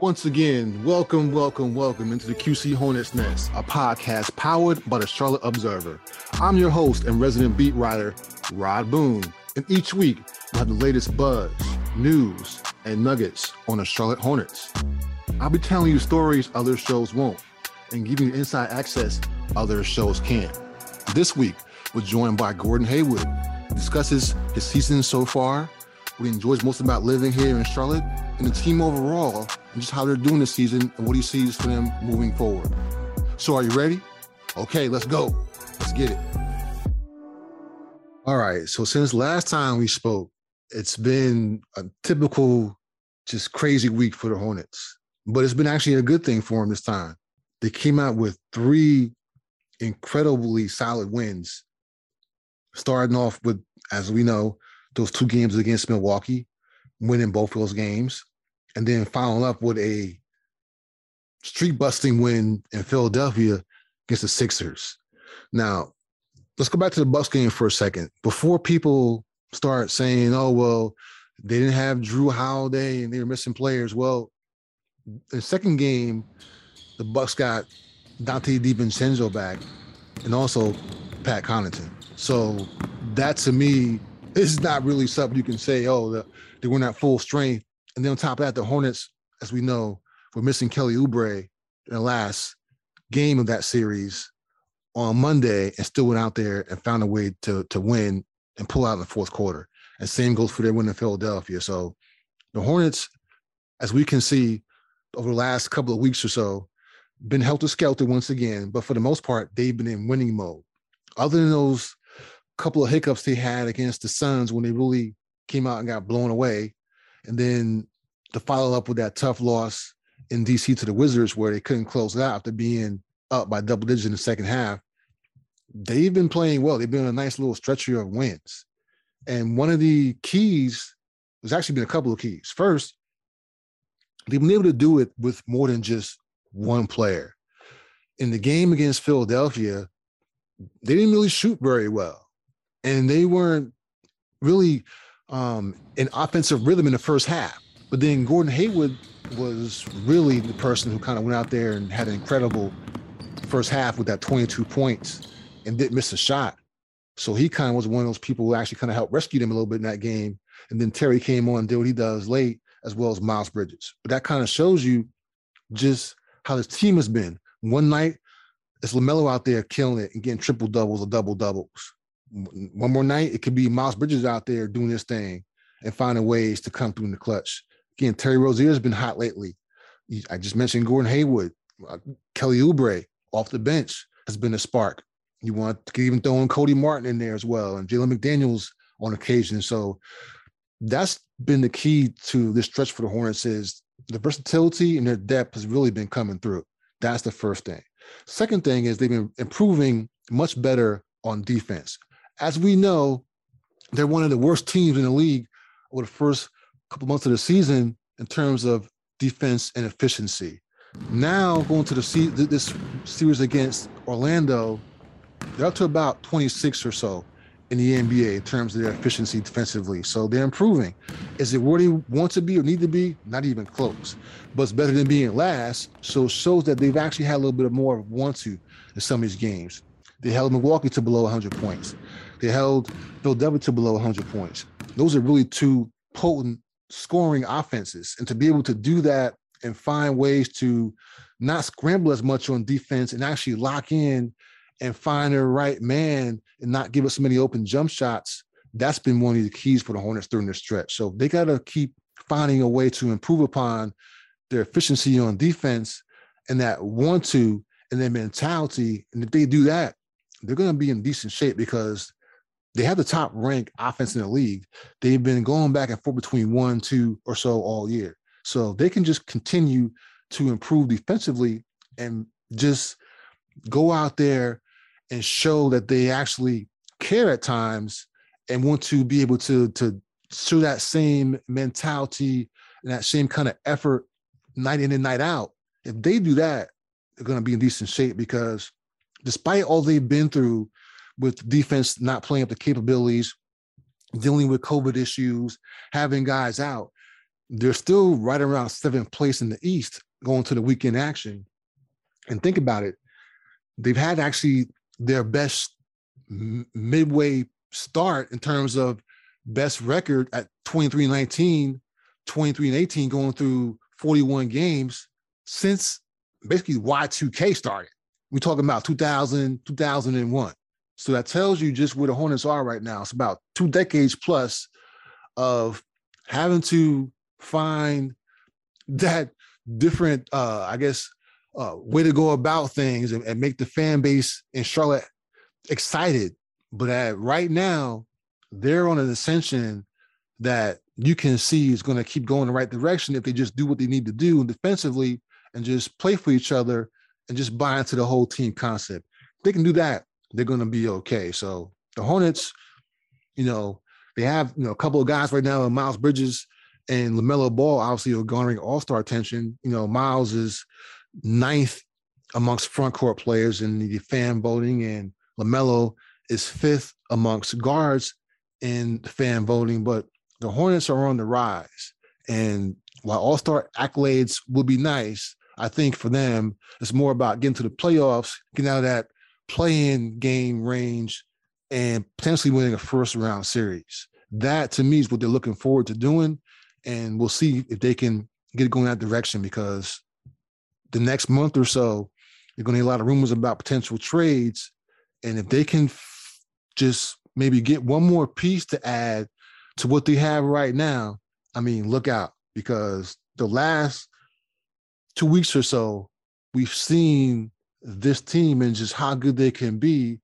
Once again, welcome, welcome, welcome into the QC Hornets Nest, a podcast powered by the Charlotte Observer. I'm your host and resident beat writer, Rod Boone, and each week we'll have the latest buzz, news, and nuggets on the Charlotte Hornets. I'll be telling you stories other shows won't and giving you inside access other shows can't. This week, we're joined by Gordon Hayward, discusses his season so far, what he enjoys most about living here in Charlotte, and the team overall, and just how they're doing this season and what he sees for them moving forward. So, are you ready? Okay, let's go. Let's get it. All right. So, since last time we spoke, it's been a typical, just crazy week for the Hornets, but it's been actually a good thing for them this time. They came out with three incredibly solid wins, starting off with, as we know, those two games against Milwaukee, winning both those games, and then following up with a street busting win in Philadelphia against the Sixers. Now, let's go back to the Bucks game for a second. Before people start saying, "Oh, well, they didn't have Jrue Holiday and they were missing players," well, the second game, the Bucks got Donte DiVincenzo back, and also Pat Connaughton. So that to me is not really something you can say. Oh, the, they weren't at full strength. And then on top of that, the Hornets, as we know, were missing Kelly Oubre in the last game of that series on Monday, and still went out there and found a way to to win and pull out in the fourth quarter. And same goes for their win in Philadelphia. So the Hornets, as we can see over the last couple of weeks or so, been helter skelter once again. But for the most part, they've been in winning mode. Other than those couple of hiccups they had against the Suns when they really came out and got blown away, and then to follow up with that tough loss in DC to the Wizards where they couldn't close it out after being up by double digits in the second half. They've been playing well. They've been on a nice little stretcher of wins. And one of the keys, there's actually been a couple of keys. First, they've been able to do it with more than just one player. In the game against Philadelphia, they didn't really shoot very well. And they weren't really um, in offensive rhythm in the first half. But then Gordon Hayward was really the person who kind of went out there and had an incredible first half with that 22 points and didn't miss a shot. So he kind of was one of those people who actually kind of helped rescue them a little bit in that game. And then Terry came on and did what he does late, as well as Miles Bridges. But that kind of shows you just how this team has been. One night, it's LaMelo out there killing it and getting triple doubles or double doubles. One more night, it could be Miles Bridges out there doing this thing and finding ways to come through in the clutch. Again, Terry Rozier has been hot lately. I just mentioned Gordon Hayward, uh, Kelly Oubre off the bench has been a spark. You want to even throw in Cody Martin in there as well, and Jalen McDaniels on occasion. So that's been the key to this stretch for the Hornets is the versatility and their depth has really been coming through. That's the first thing. Second thing is they've been improving much better on defense. As we know, they're one of the worst teams in the league over the first couple months of the season in terms of defense and efficiency. Now going to the this series against Orlando, they're up to about 26 or so in the NBA in terms of their efficiency defensively. So they're improving. Is it where they want to be or need to be? Not even close. But it's better than being last. So it shows that they've actually had a little bit of more want to in some of these games. They held Milwaukee to below 100 points. They held Bill Philadelphia to below 100 points. Those are really two potent scoring offenses. And to be able to do that and find ways to not scramble as much on defense and actually lock in and find the right man and not give us many open jump shots, that's been one of the keys for the Hornets during this stretch. So they got to keep finding a way to improve upon their efficiency on defense and that want to and their mentality. And if they do that, they're going to be in decent shape because they have the top ranked offense in the league. They've been going back and forth between one, two, or so all year. So they can just continue to improve defensively and just go out there and show that they actually care at times and want to be able to to show that same mentality and that same kind of effort night in and night out. If they do that, they're going to be in decent shape because despite all they've been through with defense not playing up the capabilities, dealing with COVID issues, having guys out, they're still right around seventh place in the East going to the weekend action. And think about it, they've had actually their best midway start in terms of best record at 23 19, 23 and 18, going through 41 games since basically Y2K started. We're talking about 2000, 2001. So that tells you just where the Hornets are right now. It's about two decades plus of having to find that different, uh, I guess, uh, way to go about things and, and make the fan base in Charlotte excited. But at, right now, they're on an ascension that you can see is going to keep going the right direction if they just do what they need to do defensively and just play for each other and just buy into the whole team concept. If they can do that, they're going to be okay. So the Hornets, you know, they have you know a couple of guys right now, Miles Bridges and LaMelo Ball, obviously are garnering All Star attention. You know, Miles is ninth amongst front court players in the fan voting, and LaMelo is fifth amongst guards in fan voting. But the Hornets are on the rise. And while all star accolades will be nice, I think for them, it's more about getting to the playoffs, getting out of that play-in game range, and potentially winning a first round series. That to me is what they're looking forward to doing. And we'll see if they can get it going that direction because the next month or so, you're going to hear a lot of rumors about potential trades. And if they can f- just maybe get one more piece to add to what they have right now, I mean, look out because the last two weeks or so, we've seen this team and just how good they can be.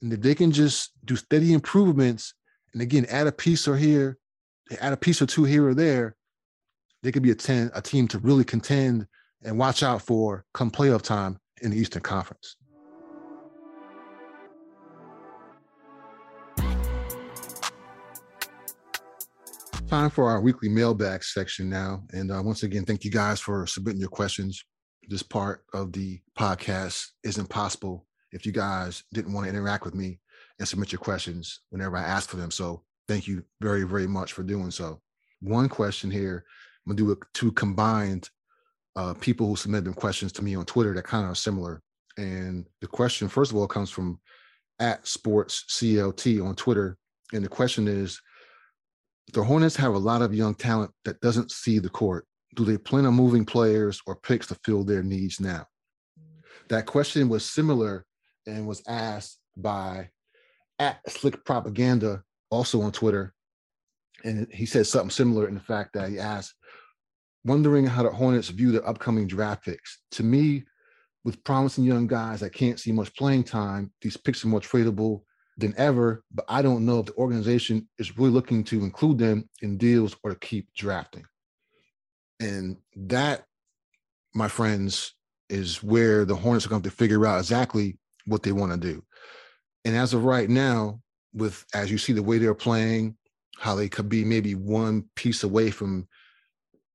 And if they can just do steady improvements and again add a piece or here, add a piece or two here or there, they could be a, ten, a team to really contend and watch out for come playoff time in the Eastern Conference. Time for our weekly mailbag section now. And uh, once again, thank you guys for submitting your questions. This part of the podcast isn't possible if you guys didn't want to interact with me and submit your questions whenever I ask for them. So thank you very, very much for doing so. One question here, I'm gonna do a, two combined uh, people who submitted them questions to me on Twitter that kind of are similar. And the question, first of all, comes from at sports CLT on Twitter. And the question is, the Hornets have a lot of young talent that doesn't see the court. Do they plan on moving players or picks to fill their needs now? That question was similar and was asked by at Slick Propaganda, also on Twitter. And he said something similar in the fact that he asked, wondering how the Hornets view the upcoming draft picks. To me, with promising young guys that can't see much playing time, these picks are more tradable than ever, but I don't know if the organization is really looking to include them in deals or to keep drafting. And that, my friends, is where the Hornets are going to, to figure out exactly what they want to do. And as of right now, with as you see the way they're playing, how they could be maybe one piece away from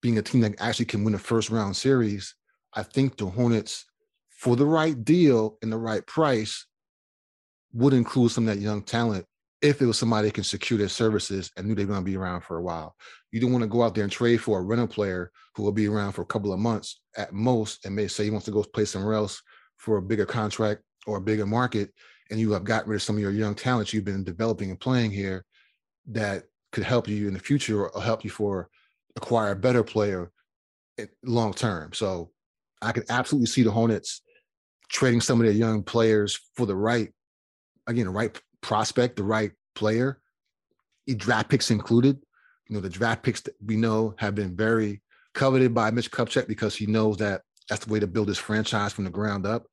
being a team that actually can win a first round series, I think the Hornets, for the right deal and the right price, would include some of that young talent if it was somebody that can secure their services and knew they were going to be around for a while. You don't want to go out there and trade for a rental player who will be around for a couple of months at most and may say he wants to go play somewhere else for a bigger contract or a bigger market. And you have gotten rid of some of your young talents you've been developing and playing here that could help you in the future or help you for acquire a better player long term. So I could absolutely see the Hornets trading some of their young players for the right, again, the right prospect, the right player, draft picks included. You know, the draft picks that we know have been very coveted by Mitch Kupchak because he knows that that's the way to build his franchise from the ground up.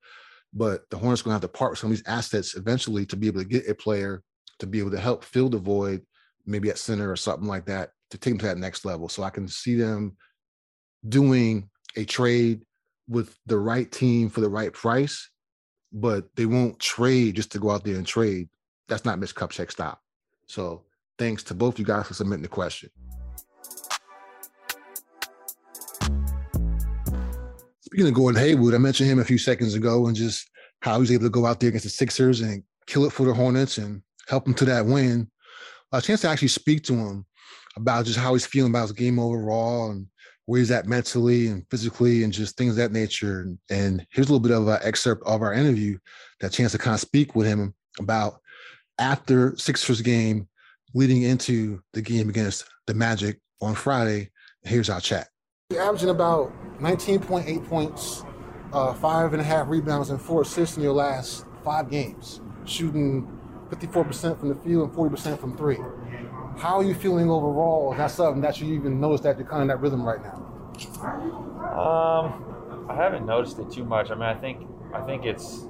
But the Hornets are going to have to part with some of these assets eventually to be able to get a player to be able to help fill the void, maybe at center or something like that, to take them to that next level. So I can see them doing a trade with the right team for the right price, but they won't trade just to go out there and trade. That's not Mitch Kupchak style. So thanks to both of you guys for submitting the question. Speaking of Gordon Hayward, I mentioned him a few seconds ago and just how he was able to go out there against the Sixers and kill it for the Hornets and help them to that win. A chance to actually speak to him about just how he's feeling about his game overall and where he's at mentally and physically and just things of that nature. And, here's a little bit of an excerpt of our interview, that chance to kind of speak with him about after Sixers game leading into the game against the Magic on Friday. Here's our chat. You're averaging about 19.8 points, uh, five and a half rebounds, and four assists in your last five games, shooting 54% from the field and 40% from three. How are you feeling overall? Is that something that you even notice that you're kind of that rhythm right now? Um, I haven't noticed it too much. I mean, I think I think it's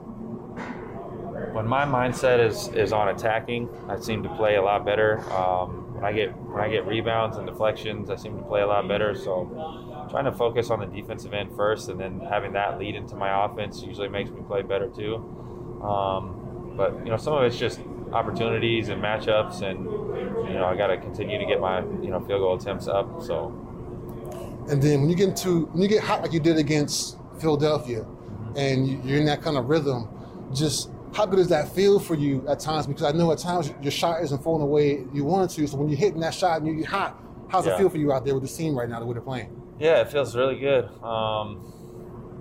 when my mindset is is on attacking. I seem to play a lot better. Um, when I get when I get rebounds and deflections, I seem to play a lot better. So trying to focus on the defensive end first, and then having that lead into my offense usually makes me play better too. Um, but you know, some of it's just opportunities and matchups, and you know I got to continue to get my you know field goal attempts up. So. And then when you get into when you get hot like you did against Philadelphia, mm-hmm. and you're in that kind of rhythm, just how good does that feel for you at times? Because I know at times your shot isn't falling the way you want it to. So when you're hitting that shot and you're hot, how's yeah. it feel for you out there with the team right now the way they're playing? Yeah, it feels really good. Um,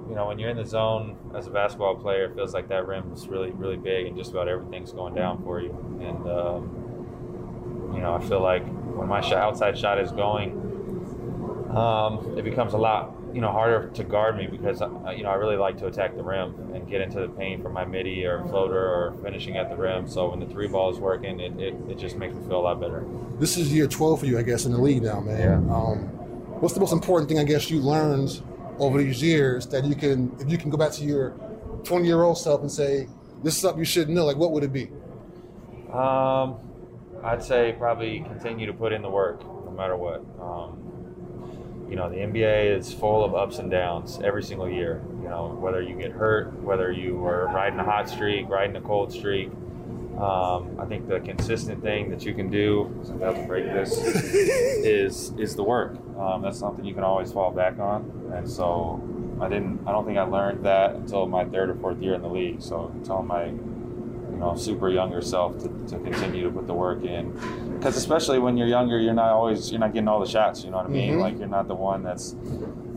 you know, when you're in the zone as a basketball player, it feels like that rim is really, really big, and just about everything's going down for you. And um, you know, I feel like when my shot, outside shot is going, um, it becomes a lot, you know, harder to guard me because uh, you know I really like to attack the rim and get into the paint for my midi or floater or finishing at the rim. So when the three ball is working, it, it, it just makes me feel a lot better. This is year 12 for you, I guess, in the league now, man. Yeah. Um, what's the most important thing I guess you learned over these years that you can, if you can go back to your 20 year old self and say, this is something you should know, like what would it be? Um, I'd say probably continue to put in the work no matter what. Um, you know, the NBA is full of ups and downs every single year. You know, whether you get hurt, whether you are riding a hot streak, riding a cold streak. Um, I think the consistent thing that you can do, about to break this, is is the work. Um, that's something you can always fall back on. And so I didn't. I don't think I learned that until my third or fourth year in the league. So telling my you know super younger self to, to continue to put the work in, because especially when you're younger, you're not always you're not getting all the shots. You know what I mean? Mm-hmm. Like you're not the one that's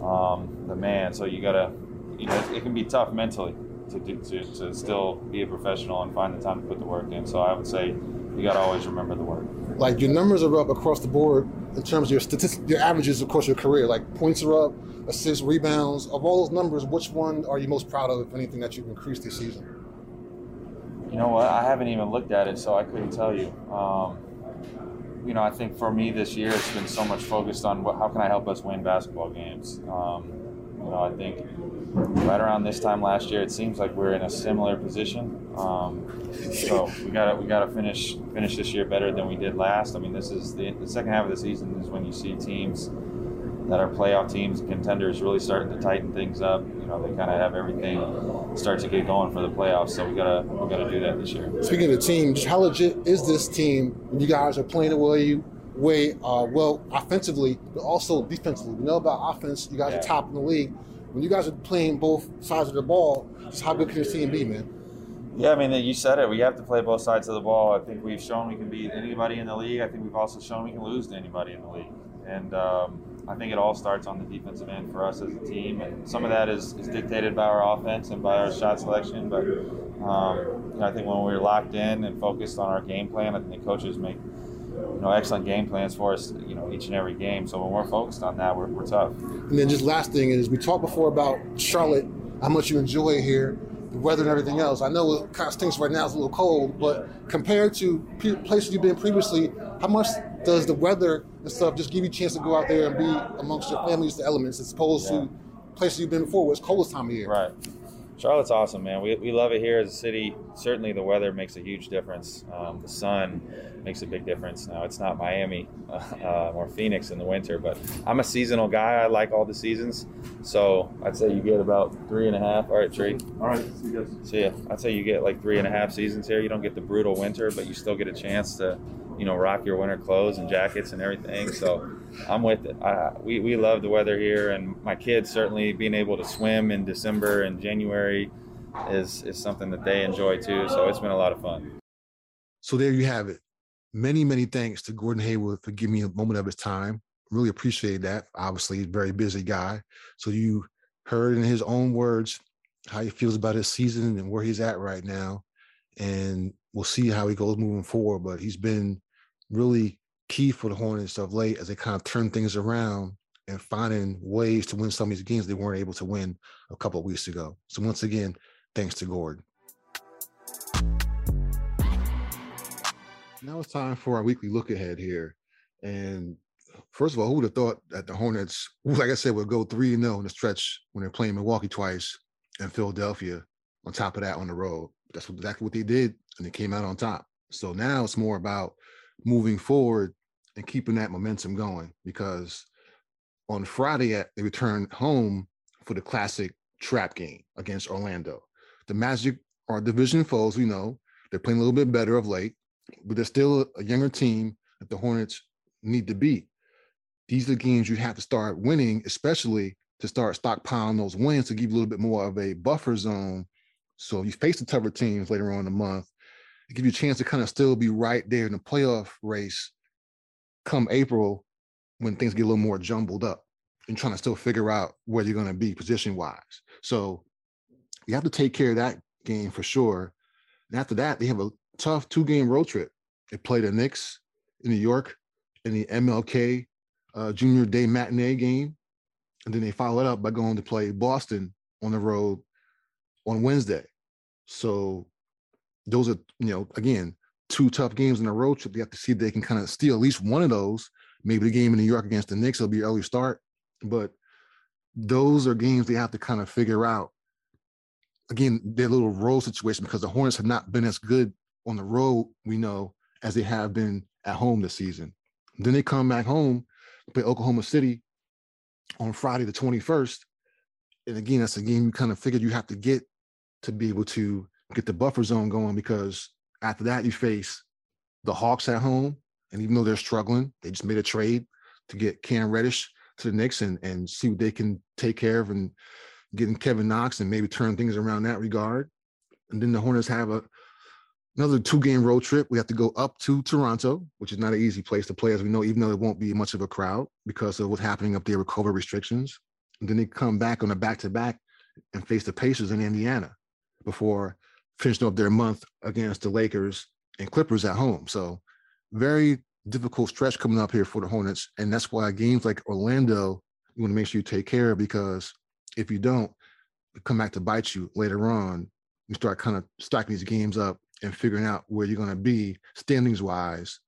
um, the man. So you gotta you know it, it can be tough mentally to, do, to to still be a professional and find the time to put the work in. So I would say you got to always remember the work. Like your numbers are up across the board in terms of your statistics, your averages across your career. Like points are up, assists, rebounds. Of all those numbers, which one are you most proud of, if anything, that you've increased this season? You know what? I haven't even looked at it, so I couldn't tell you. Um, you know, I think for me this year, it's been so much focused on what, how can I help us win basketball games. Um, you know, I think right around this time last year, it seems like we're in a similar position. Um, so we got we got to finish finish this year better than we did last. I mean, this is the, the second half of the season is when you see teams that are playoff teams, contenders, really starting to tighten things up. You know, they kind of have everything start to get going for the playoffs. So we gotta we gotta do that this year. Speaking of the team, how legit is this team you guys are playing the way you way uh, well offensively, but also defensively? We know about offense. You guys yeah. are top in the league. When you guys are playing both sides of the ball, just how good can your team be, man? Yeah, I mean, you said it. We have to play both sides of the ball. I think we've shown we can beat anybody in the league. I think we've also shown we can lose to anybody in the league. And um, I think it all starts on the defensive end for us as a team, and some of that is, is dictated by our offense and by our shot selection. But um, you know, I think when we're locked in and focused on our game plan, I think the coaches make you know excellent game plans for us, you know, each and every game. So when we're focused on that, we're, we're tough. And then just last thing is we talked before about Charlotte, how much you enjoy here the weather and everything else. I know it kind of stinks right now; it's a little cold, but compared to places you've been previously, how much does the weather and stuff just give you a chance to go out there and be amongst your families, the elements, as opposed yeah. to places you've been before where it's coldest time of year? Right. Charlotte's awesome, man. We, we love it here as a city. Certainly, the weather makes a huge difference. Um, the sun makes a big difference. Now, it's not Miami uh, or Phoenix in the winter, but I'm a seasonal guy. I like all the seasons. So I'd say you get about three and a half. All right, Tree. All right, see you guys. See ya. I'd say you get like three and a half seasons here. You don't get the brutal winter, but you still get a chance to you know, rock your winter clothes and jackets and everything. So I'm with it. I, we, we love the weather here, and my kids certainly being able to swim in December and January is, is something that they enjoy too. So it's been a lot of fun. So there you have it. many, many thanks to Gordon Hayward for giving me a moment of his time. Really appreciate that. Obviously, he's a very busy guy. So you heard in his own words how he feels about his season and where he's at right now. And we'll see how he goes moving forward. But he's been really key for the Hornets of late as they kind of turn things around and finding ways to win some of these games they weren't able to win a couple of weeks ago. So once again, thanks to Gordon. Now it's time for our weekly look ahead here. And first of all, who would have thought that the Hornets, like I said, would go 3 0 in the stretch when they're playing Milwaukee twice and Philadelphia on top of that on the road? That's exactly what they did, and they came out on top. So now it's more about moving forward and keeping that momentum going because on Friday at, they returned home for the classic trap game against Orlando. The Magic are division foes, we know. They're playing a little bit better of late, but they're still a younger team that the Hornets need to beat. These are the games you have to start winning, especially to start stockpiling those wins to give you a little bit more of a buffer zone. So you face the tougher teams later on in the month, give you a chance to kind of still be right there in the playoff race come April when things get a little more jumbled up and trying to still figure out where you're going to be position wise. So you have to take care of that game for sure. And after that, they have a tough two game road trip. They play the Knicks in New York in the MLK uh, Junior Day matinee game. And then they follow it up by going to play Boston on the road on Wednesday. So those are, you know, again, two tough games in a road trip. They have to see if they can kind of steal at least one of those. Maybe the game in New York against the Knicks will be early start, but those are games they have to kind of figure out. Again, their little road situation because the Hornets have not been as good on the road, we know, as they have been at home this season. Then they come back home, play Oklahoma City on Friday the 21st. And again, that's a game you kind of figured you have to get to be able to get the buffer zone going because after that you face the Hawks at home. And even though they're struggling, they just made a trade to get Cam Reddish to the Knicks and, and see what they can take care of and getting Kevin Knox and maybe turn things around that regard. And then the Hornets have a another two game road trip. We have to go up to Toronto, which is not an easy place to play, as we know, even though it won't be much of a crowd because of what's happening up there with COVID restrictions. And then they come back on a back to back and face the Pacers in Indiana before finishing up their month against the Lakers and Clippers at home. So very difficult stretch coming up here for the Hornets. And that's why games like Orlando, you want to make sure you take care of because if you don't, come back to bite you later on. You start kind of stacking these games up and figuring out where you're going to be standings wise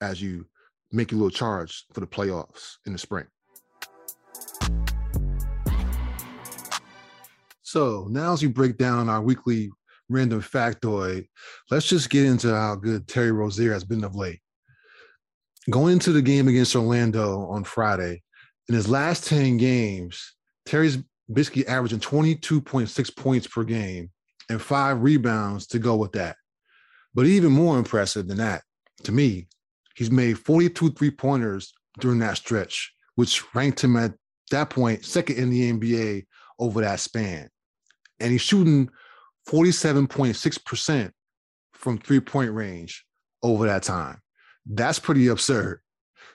as you make your little charge for the playoffs in the spring. So now as we break down our weekly random factoid, let's just get into how good Terry Rozier has been of late. Going into the game against Orlando on Friday, in his last 10 games, Terry's basically averaging 22.6 points per game and five rebounds to go with that. But even more impressive than that, to me, he's made 42 three pointers during that stretch, which ranked him at that point second in the NBA over that span. And he's shooting 47.6% from three point range over that time. That's pretty absurd.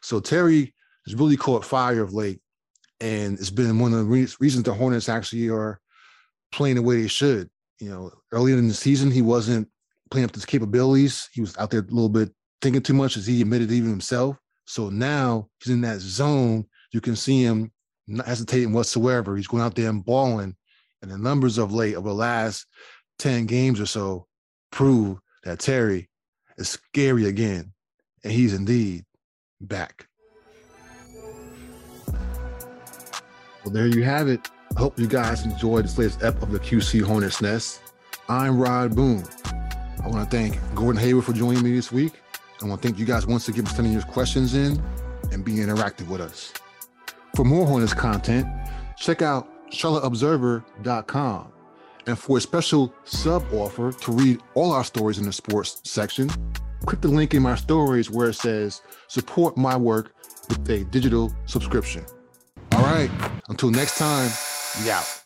So Terry has really caught fire of late. And it's been one of the re- reasons the Hornets actually are playing the way they should. You know, earlier in the season, he wasn't playing up to his capabilities. He was out there a little bit thinking too much, as he admitted even himself. So now he's in that zone. You can see him not hesitating whatsoever. He's going out there and balling. And the numbers of late, of the last 10 games or so, prove that Terry is scary again. And he's indeed back. Well, there you have it. Hope you guys enjoyed this latest ep of the QC Hornets Nest. I'm Rod Boone. I want to thank Gordon Hayward for joining me this week. I want to thank you guys once again for sending your questions in and being interactive with us. For more Hornets content, check out charlotteobserver.com. And for a special sub offer to read all our stories in the sports section, click the link in my stories where it says support my work with a digital subscription. All right, until next time, we out.